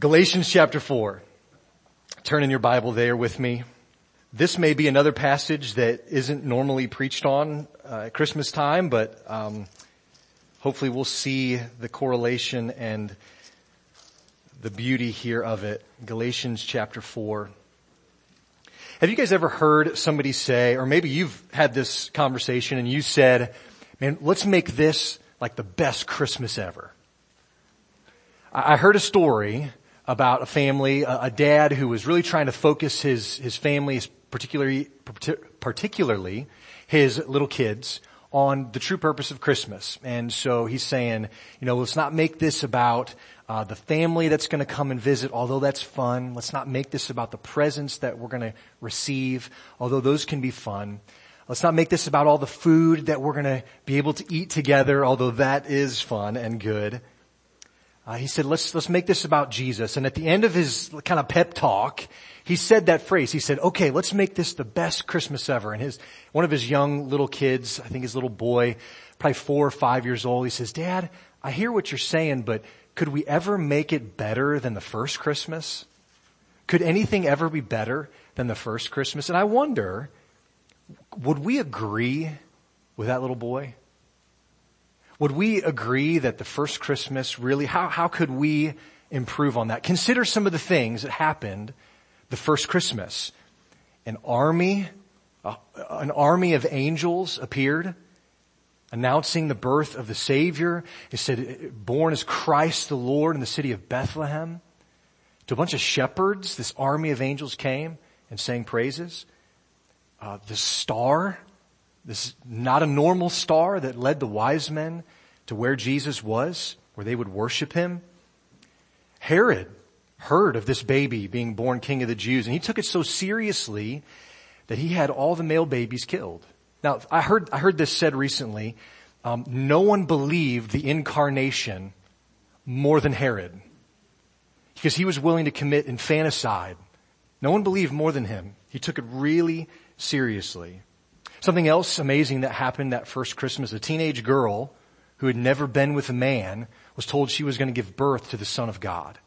Galatians chapter 4. Turn in your Bible there with me. This may be another passage that isn't normally preached on uh, at Christmas time, but um, hopefully we'll see the correlation and the beauty here of it. Galatians chapter 4. Have you guys ever heard somebody say, or maybe you've had this conversation and you said, man, let's make this like the best Christmas ever. I heard a story about a family, a, a dad who was really trying to focus his, his family, particularly, particularly his little kids on the true purpose of Christmas. And so he's saying, you know, let's not make this about uh, the family that's going to come and visit, although that's fun. Let's not make this about the presents that we're going to receive, although those can be fun. Let's not make this about all the food that we're going to be able to eat together, although that is fun and good. Uh, he said, let's, let's make this about Jesus. And at the end of his kind of pep talk, he said that phrase. He said, okay, let's make this the best Christmas ever. And his, one of his young little kids, I think his little boy, probably four or five years old, he says, Dad, I hear what you're saying, but could we ever make it better than the first Christmas? Could anything ever be better than the first Christmas? And I wonder, would we agree with that little boy? Would we agree that the first Christmas really, how, how could we improve on that? Consider some of the things that happened the first Christmas. An army, uh, an army of angels appeared announcing the birth of the Savior. It said, born as Christ the Lord in the city of Bethlehem. To a bunch of shepherds, this army of angels came and sang praises. Uh, the star this is not a normal star that led the wise men to where Jesus was, where they would worship him. Herod heard of this baby being born king of the Jews and he took it so seriously that he had all the male babies killed. Now, I heard, I heard this said recently. Um, no one believed the incarnation more than Herod because he was willing to commit infanticide. No one believed more than him. He took it really seriously. Something else amazing that happened that first Christmas, a teenage girl who had never been with a man was told she was going to give birth to the Son of God.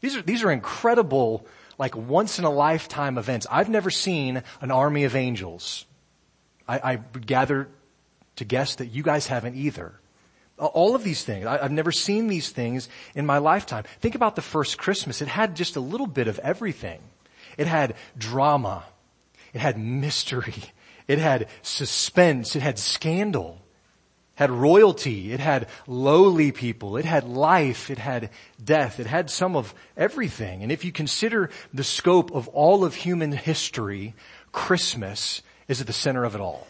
These are, these are incredible, like once in a lifetime events. I've never seen an army of angels. I, I would gather to guess that you guys haven't either. All of these things. I, I've never seen these things in my lifetime. Think about the first Christmas. It had just a little bit of everything. It had drama. It had mystery. It had suspense. It had scandal. It had royalty. It had lowly people. It had life. It had death. It had some of everything. And if you consider the scope of all of human history, Christmas is at the center of it all.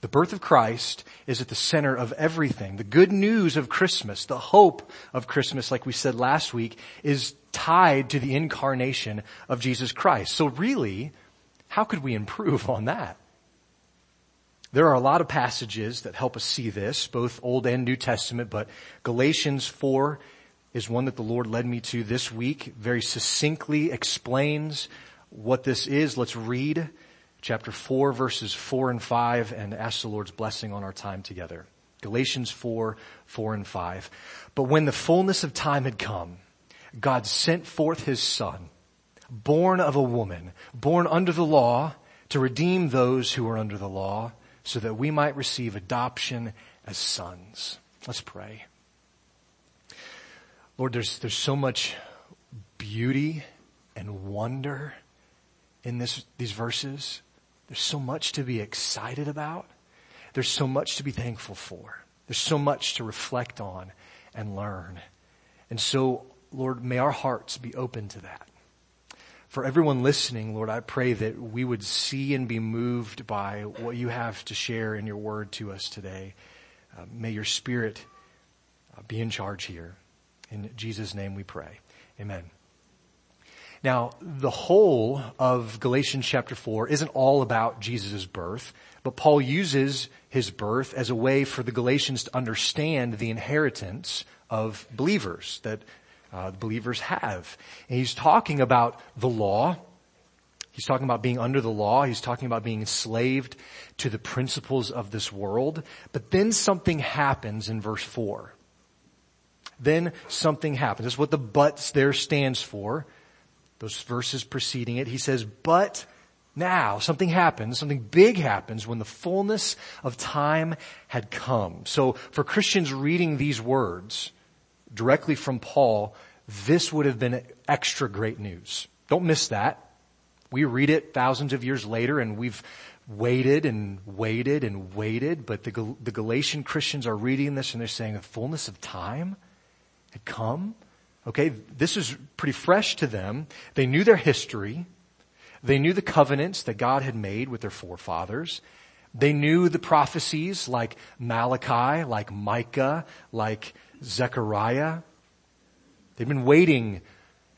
The birth of Christ is at the center of everything. The good news of Christmas, the hope of Christmas, like we said last week, is tied to the incarnation of Jesus Christ. So really, how could we improve on that? There are a lot of passages that help us see this, both Old and New Testament, but Galatians 4 is one that the Lord led me to this week, very succinctly explains what this is. Let's read chapter 4 verses 4 and 5 and ask the Lord's blessing on our time together. Galatians 4, 4 and 5. But when the fullness of time had come, God sent forth his son, born of a woman, born under the law, to redeem those who are under the law so that we might receive adoption as sons. Let's pray. Lord, there's, there's so much beauty and wonder in this, these verses. There's so much to be excited about. There's so much to be thankful for. There's so much to reflect on and learn. And so, Lord, may our hearts be open to that for everyone listening, Lord, I pray that we would see and be moved by what you have to share in your word to us today. Uh, may your spirit uh, be in charge here. In Jesus' name we pray. Amen. Now, the whole of Galatians chapter 4 isn't all about Jesus' birth, but Paul uses his birth as a way for the Galatians to understand the inheritance of believers, that uh, believers have. And he's talking about the law. He's talking about being under the law. He's talking about being enslaved to the principles of this world. But then something happens in verse 4. then something happens. That's what the buts there stands for. Those verses preceding it. He says, but now something happens, something big happens when the fullness of time had come. So for Christians reading these words directly from Paul, this would have been extra great news. Don't miss that. We read it thousands of years later and we've waited and waited and waited, but the, the Galatian Christians are reading this and they're saying the fullness of time had come. Okay, this is pretty fresh to them. They knew their history. They knew the covenants that God had made with their forefathers. They knew the prophecies like Malachi, like Micah, like Zechariah. They've been waiting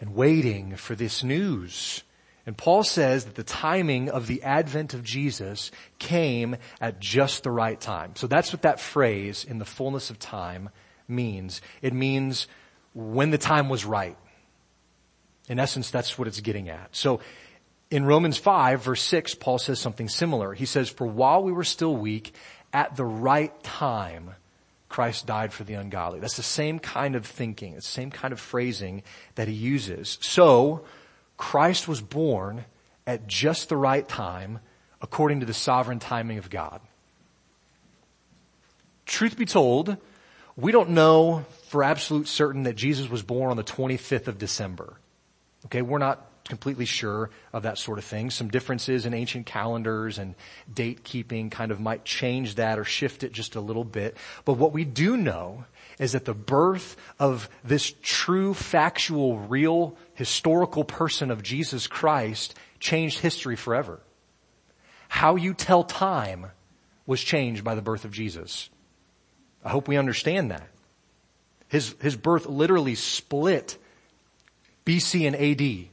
and waiting for this news. And Paul says that the timing of the advent of Jesus came at just the right time. So that's what that phrase, in the fullness of time, means. It means when the time was right. In essence, that's what it's getting at. So in Romans 5 verse 6, Paul says something similar. He says, for while we were still weak, at the right time, Christ died for the ungodly. That's the same kind of thinking. The same kind of phrasing that he uses. So, Christ was born at just the right time according to the sovereign timing of God. Truth be told, we don't know for absolute certain that Jesus was born on the 25th of December. Okay, we're not completely sure of that sort of thing. Some differences in ancient calendars and date keeping kind of might change that or shift it just a little bit. But what we do know is that the birth of this true, factual, real, historical person of Jesus Christ changed history forever. How you tell time was changed by the birth of Jesus. I hope we understand that. His, his birth literally split BC and AD.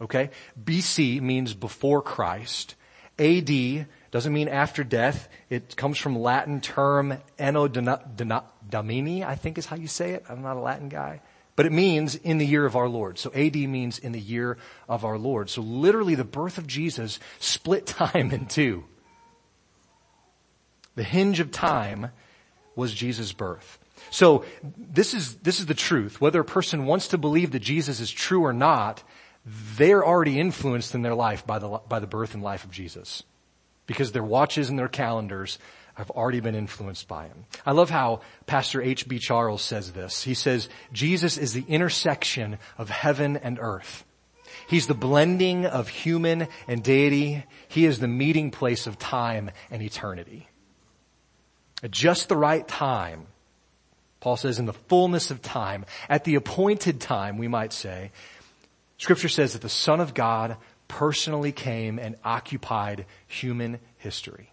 Okay? BC means before Christ. AD doesn't mean after death. It comes from Latin term anno domini, I think is how you say it. I'm not a Latin guy. But it means in the year of our Lord. So AD means in the year of our Lord. So literally the birth of Jesus split time in two. The hinge of time was Jesus' birth. So this is, this is the truth. Whether a person wants to believe that Jesus is true or not, they're already influenced in their life by the, by the birth and life of Jesus. Because their watches and their calendars have already been influenced by him. I love how Pastor H.B. Charles says this. He says, Jesus is the intersection of heaven and earth. He's the blending of human and deity. He is the meeting place of time and eternity. At just the right time, Paul says in the fullness of time, at the appointed time, we might say, Scripture says that the Son of God personally came and occupied human history.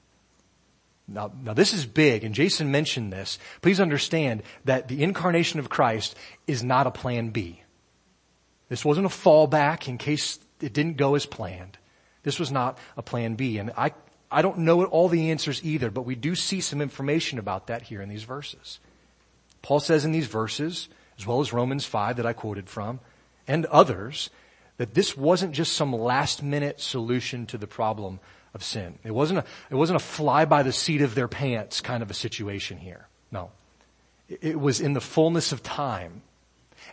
Now, now this is big, and Jason mentioned this. Please understand that the incarnation of Christ is not a plan B. This wasn't a fallback in case it didn't go as planned. This was not a plan B. And I, I don't know all the answers either, but we do see some information about that here in these verses. Paul says in these verses, as well as Romans 5 that I quoted from, and others that this wasn't just some last minute solution to the problem of sin. It wasn't a, it wasn't a fly by the seat of their pants kind of a situation here. No. It was in the fullness of time,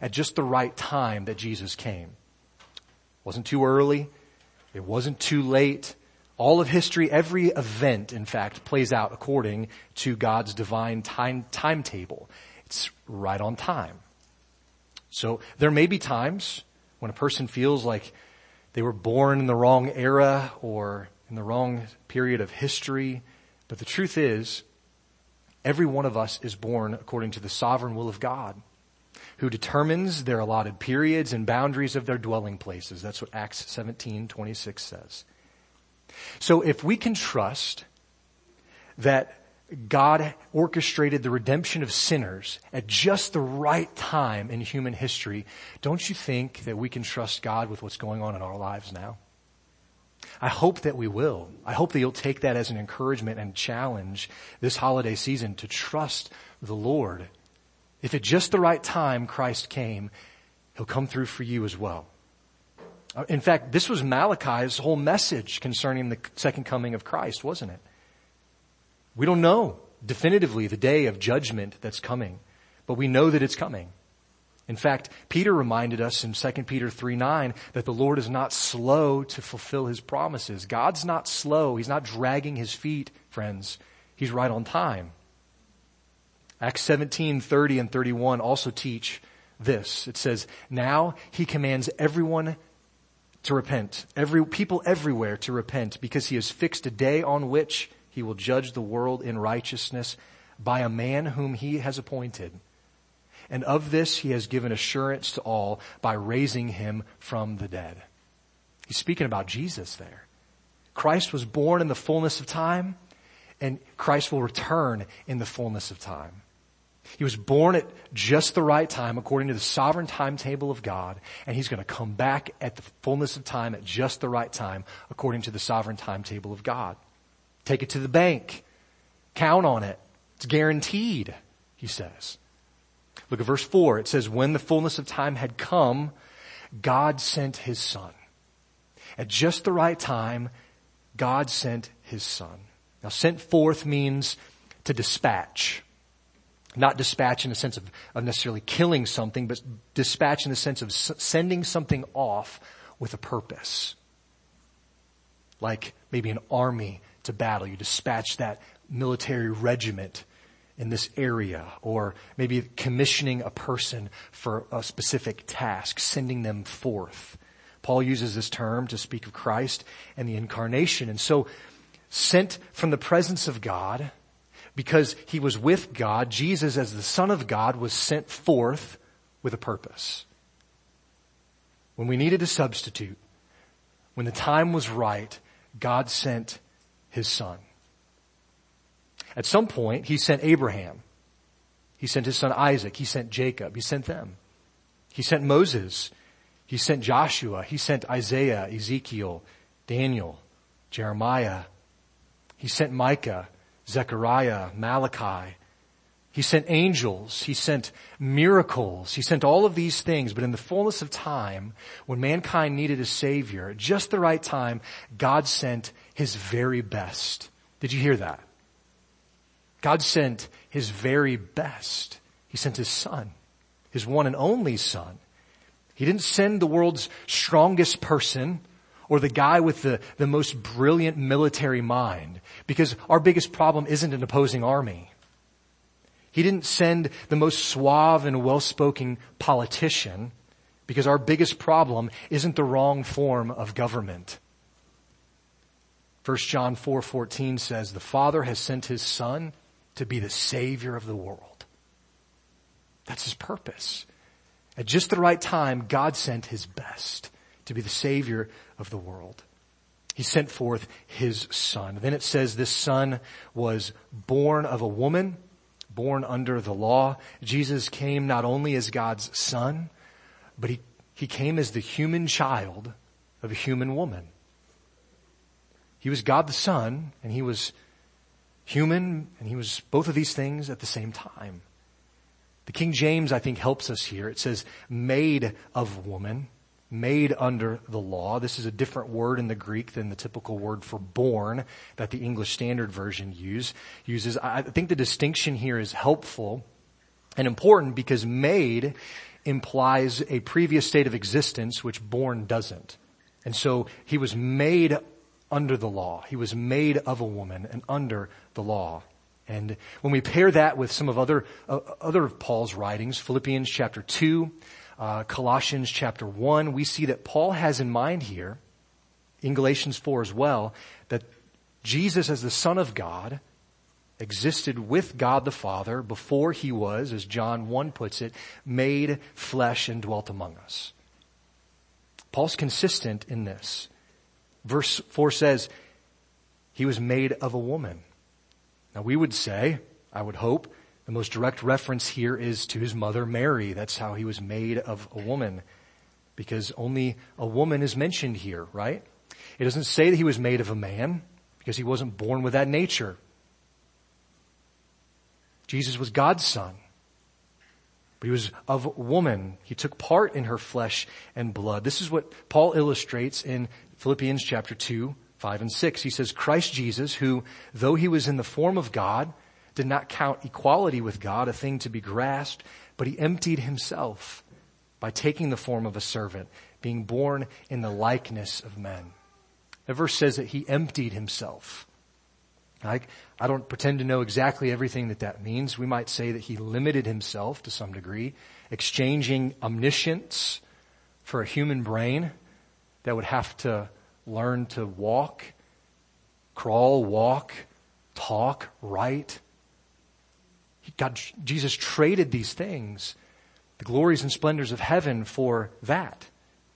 at just the right time that Jesus came. It wasn't too early. It wasn't too late. All of history, every event, in fact, plays out according to God's divine time, timetable. It's right on time. So there may be times when a person feels like they were born in the wrong era or in the wrong period of history. But the truth is, every one of us is born according to the sovereign will of God, who determines their allotted periods and boundaries of their dwelling places. That's what Acts 17, 26 says. So if we can trust that God orchestrated the redemption of sinners at just the right time in human history, don't you think that we can trust God with what's going on in our lives now? I hope that we will. I hope that you'll take that as an encouragement and challenge this holiday season to trust the Lord. If at just the right time Christ came, He'll come through for you as well. Uh, in fact, this was Malachi's whole message concerning the second coming of Christ, wasn't it? We don't know definitively the day of judgment that's coming, but we know that it's coming. In fact, Peter reminded us in 2 Peter 3 9 that the Lord is not slow to fulfill his promises. God's not slow. He's not dragging his feet, friends. He's right on time. Acts 17, 30 and 31 also teach this. It says, now he commands everyone to repent, every, people everywhere to repent because he has fixed a day on which he will judge the world in righteousness by a man whom he has appointed. And of this he has given assurance to all by raising him from the dead. He's speaking about Jesus there. Christ was born in the fullness of time and Christ will return in the fullness of time. He was born at just the right time according to the sovereign timetable of God, and he's going to come back at the fullness of time at just the right time according to the sovereign timetable of God. Take it to the bank. Count on it. It's guaranteed, he says. Look at verse 4. It says, When the fullness of time had come, God sent his son. At just the right time, God sent his son. Now, sent forth means to dispatch. Not dispatch in the sense of, of necessarily killing something, but dispatch in the sense of s- sending something off with a purpose. Like maybe an army to battle. You dispatch that military regiment in this area or maybe commissioning a person for a specific task, sending them forth. Paul uses this term to speak of Christ and the incarnation. And so sent from the presence of God because he was with God, Jesus as the son of God was sent forth with a purpose. When we needed a substitute, when the time was right, God sent his son. At some point, he sent Abraham. He sent his son Isaac. He sent Jacob. He sent them. He sent Moses. He sent Joshua. He sent Isaiah, Ezekiel, Daniel, Jeremiah. He sent Micah, Zechariah, Malachi. He sent angels. He sent miracles. He sent all of these things. But in the fullness of time, when mankind needed a savior, at just the right time, God sent his very best. Did you hear that? God sent his very best. He sent his son, his one and only son. He didn't send the world's strongest person or the guy with the, the most brilliant military mind because our biggest problem isn't an opposing army. He didn't send the most suave and well-spoken politician because our biggest problem isn't the wrong form of government. 1 John 4:14 says the Father has sent his son to be the savior of the world. That's his purpose. At just the right time, God sent his best to be the savior of the world. He sent forth his son. Then it says this son was born of a woman, born under the law. Jesus came not only as God's son, but he, he came as the human child of a human woman. He was God the Son, and he was human, and he was both of these things at the same time. The King James, I think, helps us here. It says, made of woman, made under the law. This is a different word in the Greek than the typical word for born that the English Standard Version use, uses. I think the distinction here is helpful and important because made implies a previous state of existence which born doesn't. And so he was made under the law. He was made of a woman and under the law. And when we pair that with some of other, uh, other of Paul's writings, Philippians chapter 2, uh, Colossians chapter 1, we see that Paul has in mind here, in Galatians 4 as well, that Jesus as the Son of God existed with God the Father before he was, as John 1 puts it, made flesh and dwelt among us. Paul's consistent in this. Verse 4 says, he was made of a woman. Now we would say, I would hope, the most direct reference here is to his mother Mary. That's how he was made of a woman. Because only a woman is mentioned here, right? It doesn't say that he was made of a man, because he wasn't born with that nature. Jesus was God's son. But he was of woman. He took part in her flesh and blood. This is what Paul illustrates in Philippians chapter 2, 5 and 6. He says, Christ Jesus, who, though he was in the form of God, did not count equality with God a thing to be grasped, but he emptied himself by taking the form of a servant, being born in the likeness of men. The verse says that he emptied himself. I, I don't pretend to know exactly everything that that means. We might say that he limited himself to some degree, exchanging omniscience for a human brain that would have to learn to walk, crawl, walk, talk, write. God, Jesus traded these things, the glories and splendors of heaven for that,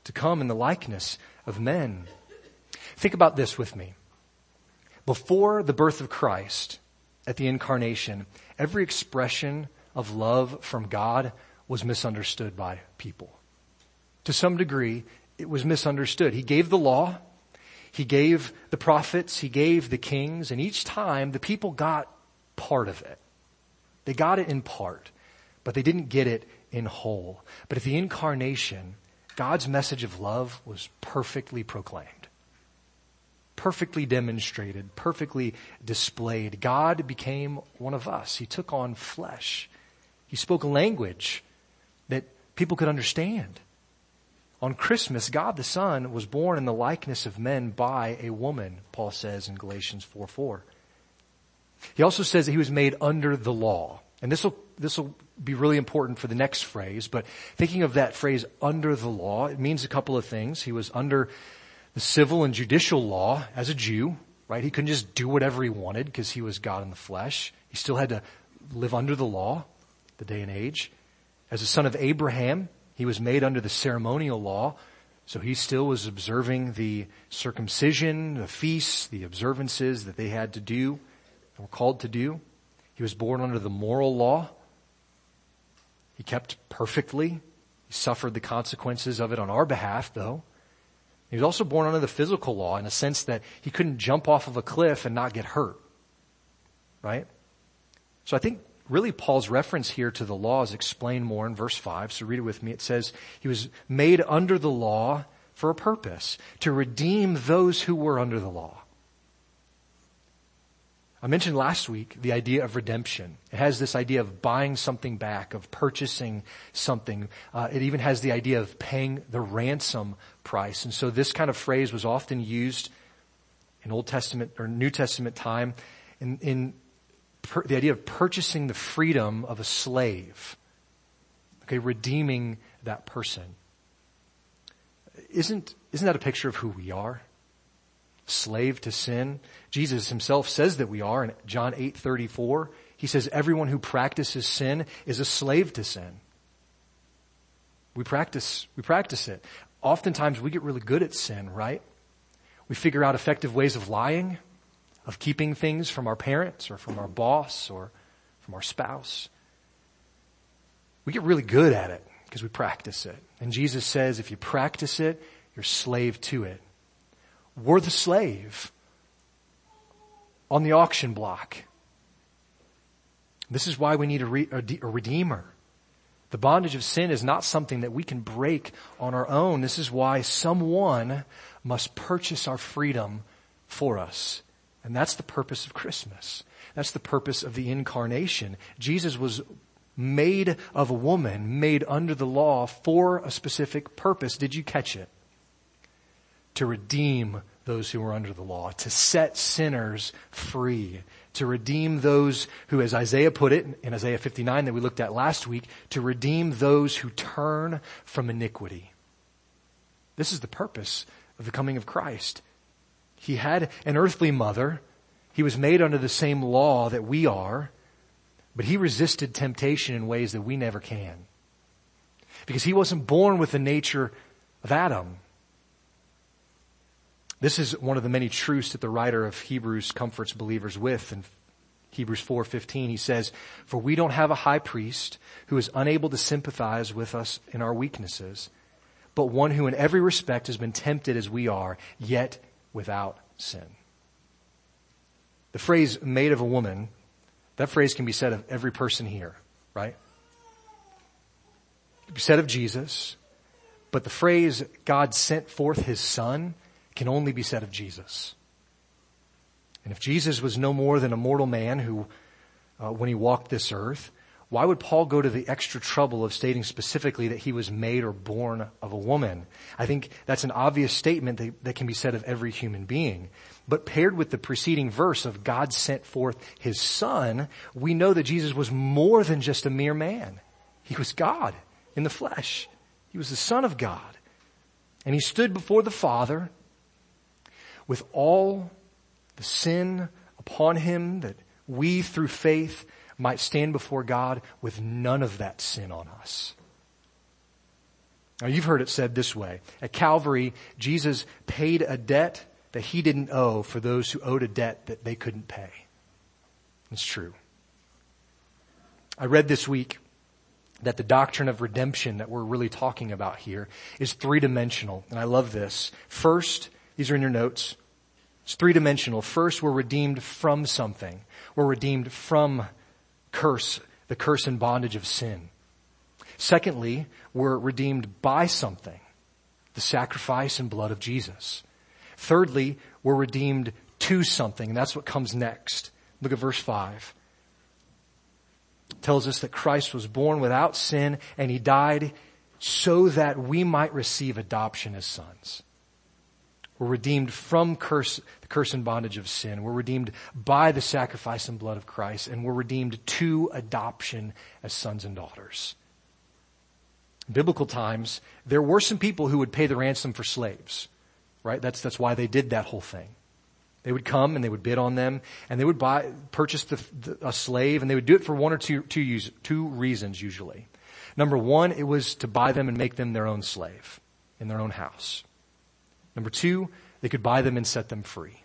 to come in the likeness of men. Think about this with me. Before the birth of Christ, at the incarnation, every expression of love from God was misunderstood by people. To some degree, it was misunderstood. He gave the law, he gave the prophets, he gave the kings, and each time the people got part of it. They got it in part, but they didn't get it in whole. But at the incarnation, God's message of love was perfectly proclaimed, perfectly demonstrated, perfectly displayed. God became one of us. He took on flesh. He spoke a language that people could understand. On Christmas, God the Son was born in the likeness of men by a woman, Paul says in Galatians 4 4. He also says that he was made under the law. And this will, this will be really important for the next phrase, but thinking of that phrase under the law, it means a couple of things. He was under the civil and judicial law as a Jew, right? He couldn't just do whatever he wanted because he was God in the flesh. He still had to live under the law, the day and age. As a son of Abraham, he was made under the ceremonial law, so he still was observing the circumcision, the feasts, the observances that they had to do and were called to do. He was born under the moral law. He kept perfectly. He suffered the consequences of it on our behalf, though. He was also born under the physical law in a sense that he couldn't jump off of a cliff and not get hurt. Right? So I think really Paul's reference here to the law is explained more in verse 5. So read it with me. It says, He was made under the law for a purpose, to redeem those who were under the law. I mentioned last week the idea of redemption. It has this idea of buying something back, of purchasing something. Uh, it even has the idea of paying the ransom price. And so this kind of phrase was often used in Old Testament or New Testament time in, in per, the idea of purchasing the freedom of a slave. Okay, redeeming that person. Isn't, isn't that a picture of who we are? Slave to sin. Jesus himself says that we are in John 8, 34. He says everyone who practices sin is a slave to sin. We practice, we practice it. Oftentimes we get really good at sin, right? We figure out effective ways of lying of keeping things from our parents or from our boss or from our spouse. We get really good at it because we practice it. And Jesus says if you practice it, you're slave to it. We're the slave on the auction block. This is why we need a, re- a, de- a redeemer. The bondage of sin is not something that we can break on our own. This is why someone must purchase our freedom for us. And that's the purpose of Christmas. That's the purpose of the incarnation. Jesus was made of a woman, made under the law for a specific purpose. Did you catch it? To redeem those who were under the law, to set sinners free, to redeem those who, as Isaiah put it in Isaiah 59 that we looked at last week, to redeem those who turn from iniquity. This is the purpose of the coming of Christ. He had an earthly mother. He was made under the same law that we are, but he resisted temptation in ways that we never can. Because he wasn't born with the nature of Adam. This is one of the many truths that the writer of Hebrews comforts believers with in Hebrews 4:15 he says, "For we don't have a high priest who is unable to sympathize with us in our weaknesses, but one who in every respect has been tempted as we are, yet without sin. The phrase made of a woman, that phrase can be said of every person here, right? It can be said of Jesus, but the phrase God sent forth his son can only be said of Jesus. And if Jesus was no more than a mortal man who, uh, when he walked this earth, why would Paul go to the extra trouble of stating specifically that he was made or born of a woman? I think that's an obvious statement that, that, can be said of every human being. But paired with the preceding verse of God sent forth his son, we know that Jesus was more than just a mere man. He was God in the flesh. He was the son of God. And he stood before the Father with all the sin upon him that we through faith might stand before God with none of that sin on us. Now you've heard it said this way. At Calvary, Jesus paid a debt that he didn't owe for those who owed a debt that they couldn't pay. It's true. I read this week that the doctrine of redemption that we're really talking about here is three dimensional. And I love this. First, these are in your notes. It's three dimensional. First, we're redeemed from something. We're redeemed from curse, the curse and bondage of sin. Secondly, we're redeemed by something, the sacrifice and blood of Jesus. Thirdly, we're redeemed to something, and that's what comes next. Look at verse 5. It tells us that Christ was born without sin and he died so that we might receive adoption as sons. We're redeemed from curse, the curse and bondage of sin. We're redeemed by the sacrifice and blood of Christ, and we're redeemed to adoption as sons and daughters. In biblical times, there were some people who would pay the ransom for slaves, right? That's, that's why they did that whole thing. They would come and they would bid on them and they would buy, purchase the, the, a slave and they would do it for one or two, two, use, two reasons usually. Number one, it was to buy them and make them their own slave in their own house. Number two, they could buy them and set them free.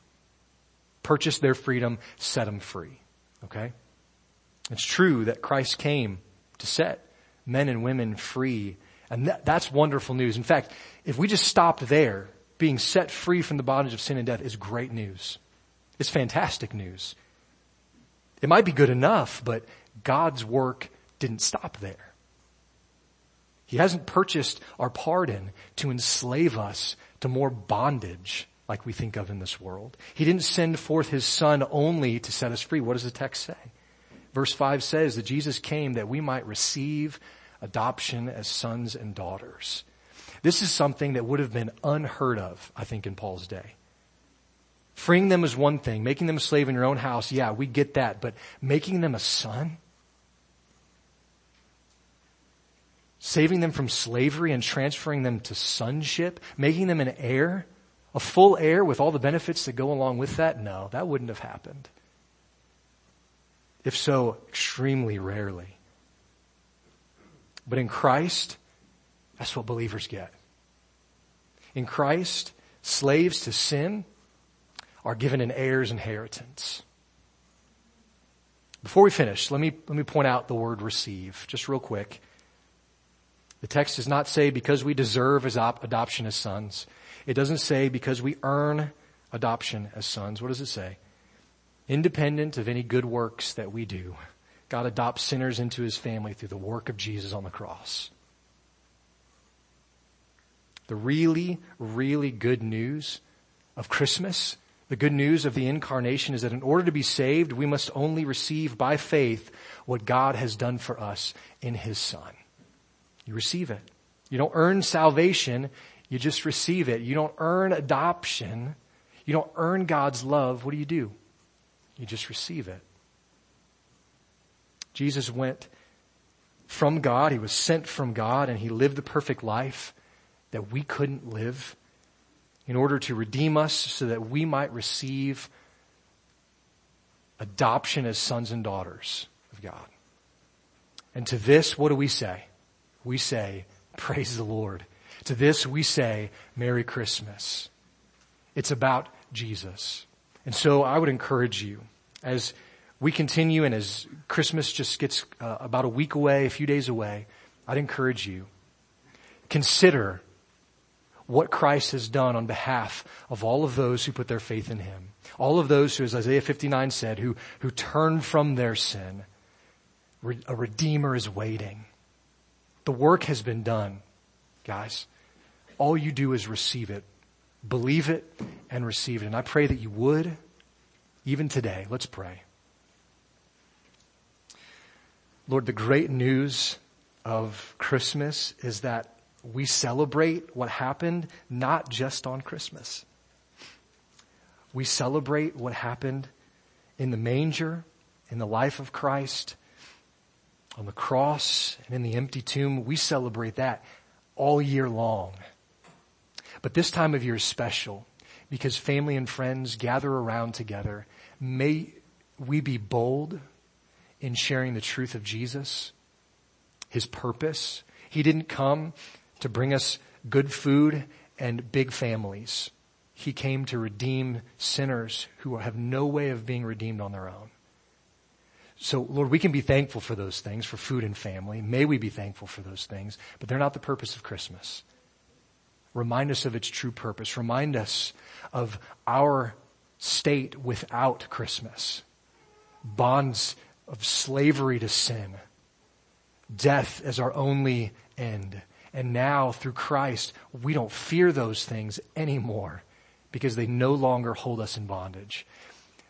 Purchase their freedom, set them free. Okay? It's true that Christ came to set men and women free. And that, that's wonderful news. In fact, if we just stopped there, being set free from the bondage of sin and death is great news. It's fantastic news. It might be good enough, but God's work didn't stop there. He hasn't purchased our pardon to enslave us to more bondage like we think of in this world. He didn't send forth his son only to set us free. What does the text say? Verse 5 says that Jesus came that we might receive adoption as sons and daughters. This is something that would have been unheard of, I think, in Paul's day. Freeing them is one thing. Making them a slave in your own house, yeah, we get that. But making them a son? Saving them from slavery and transferring them to sonship, making them an heir, a full heir with all the benefits that go along with that? No, that wouldn't have happened. If so, extremely rarely. But in Christ, that's what believers get. In Christ, slaves to sin are given an heir's inheritance. Before we finish, let me, let me point out the word receive, just real quick. The text does not say because we deserve adoption as sons. It doesn't say because we earn adoption as sons. What does it say? Independent of any good works that we do, God adopts sinners into his family through the work of Jesus on the cross. The really, really good news of Christmas, the good news of the incarnation is that in order to be saved, we must only receive by faith what God has done for us in his son. You receive it. You don't earn salvation. You just receive it. You don't earn adoption. You don't earn God's love. What do you do? You just receive it. Jesus went from God. He was sent from God and he lived the perfect life that we couldn't live in order to redeem us so that we might receive adoption as sons and daughters of God. And to this, what do we say? We say, praise the Lord. To this we say, Merry Christmas. It's about Jesus. And so I would encourage you as we continue and as Christmas just gets uh, about a week away, a few days away, I'd encourage you, consider what Christ has done on behalf of all of those who put their faith in Him. All of those who, as Isaiah 59 said, who, who turn from their sin. A Redeemer is waiting. The work has been done, guys. All you do is receive it. Believe it and receive it. And I pray that you would, even today. Let's pray. Lord, the great news of Christmas is that we celebrate what happened not just on Christmas. We celebrate what happened in the manger, in the life of Christ, on the cross, and in the empty tomb. We celebrate that all year long. But this time of year is special because family and friends gather around together. May we be bold in sharing the truth of Jesus, His purpose. He didn't come to bring us good food and big families. He came to redeem sinners who have no way of being redeemed on their own. So Lord, we can be thankful for those things, for food and family. May we be thankful for those things, but they're not the purpose of Christmas. Remind us of its true purpose. Remind us of our state without Christmas. Bonds of slavery to sin. Death as our only end. And now through Christ, we don't fear those things anymore because they no longer hold us in bondage.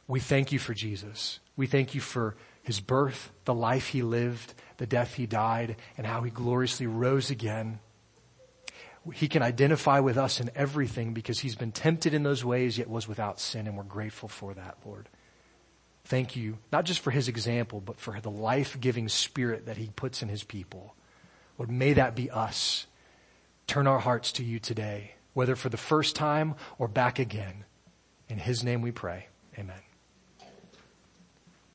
We thank you for Jesus. We thank you for his birth, the life he lived, the death he died, and how he gloriously rose again. He can identify with us in everything because he's been tempted in those ways yet was without sin and we're grateful for that, Lord. Thank you, not just for his example, but for the life-giving spirit that he puts in his people. Lord, may that be us. Turn our hearts to you today, whether for the first time or back again. In his name we pray. Amen.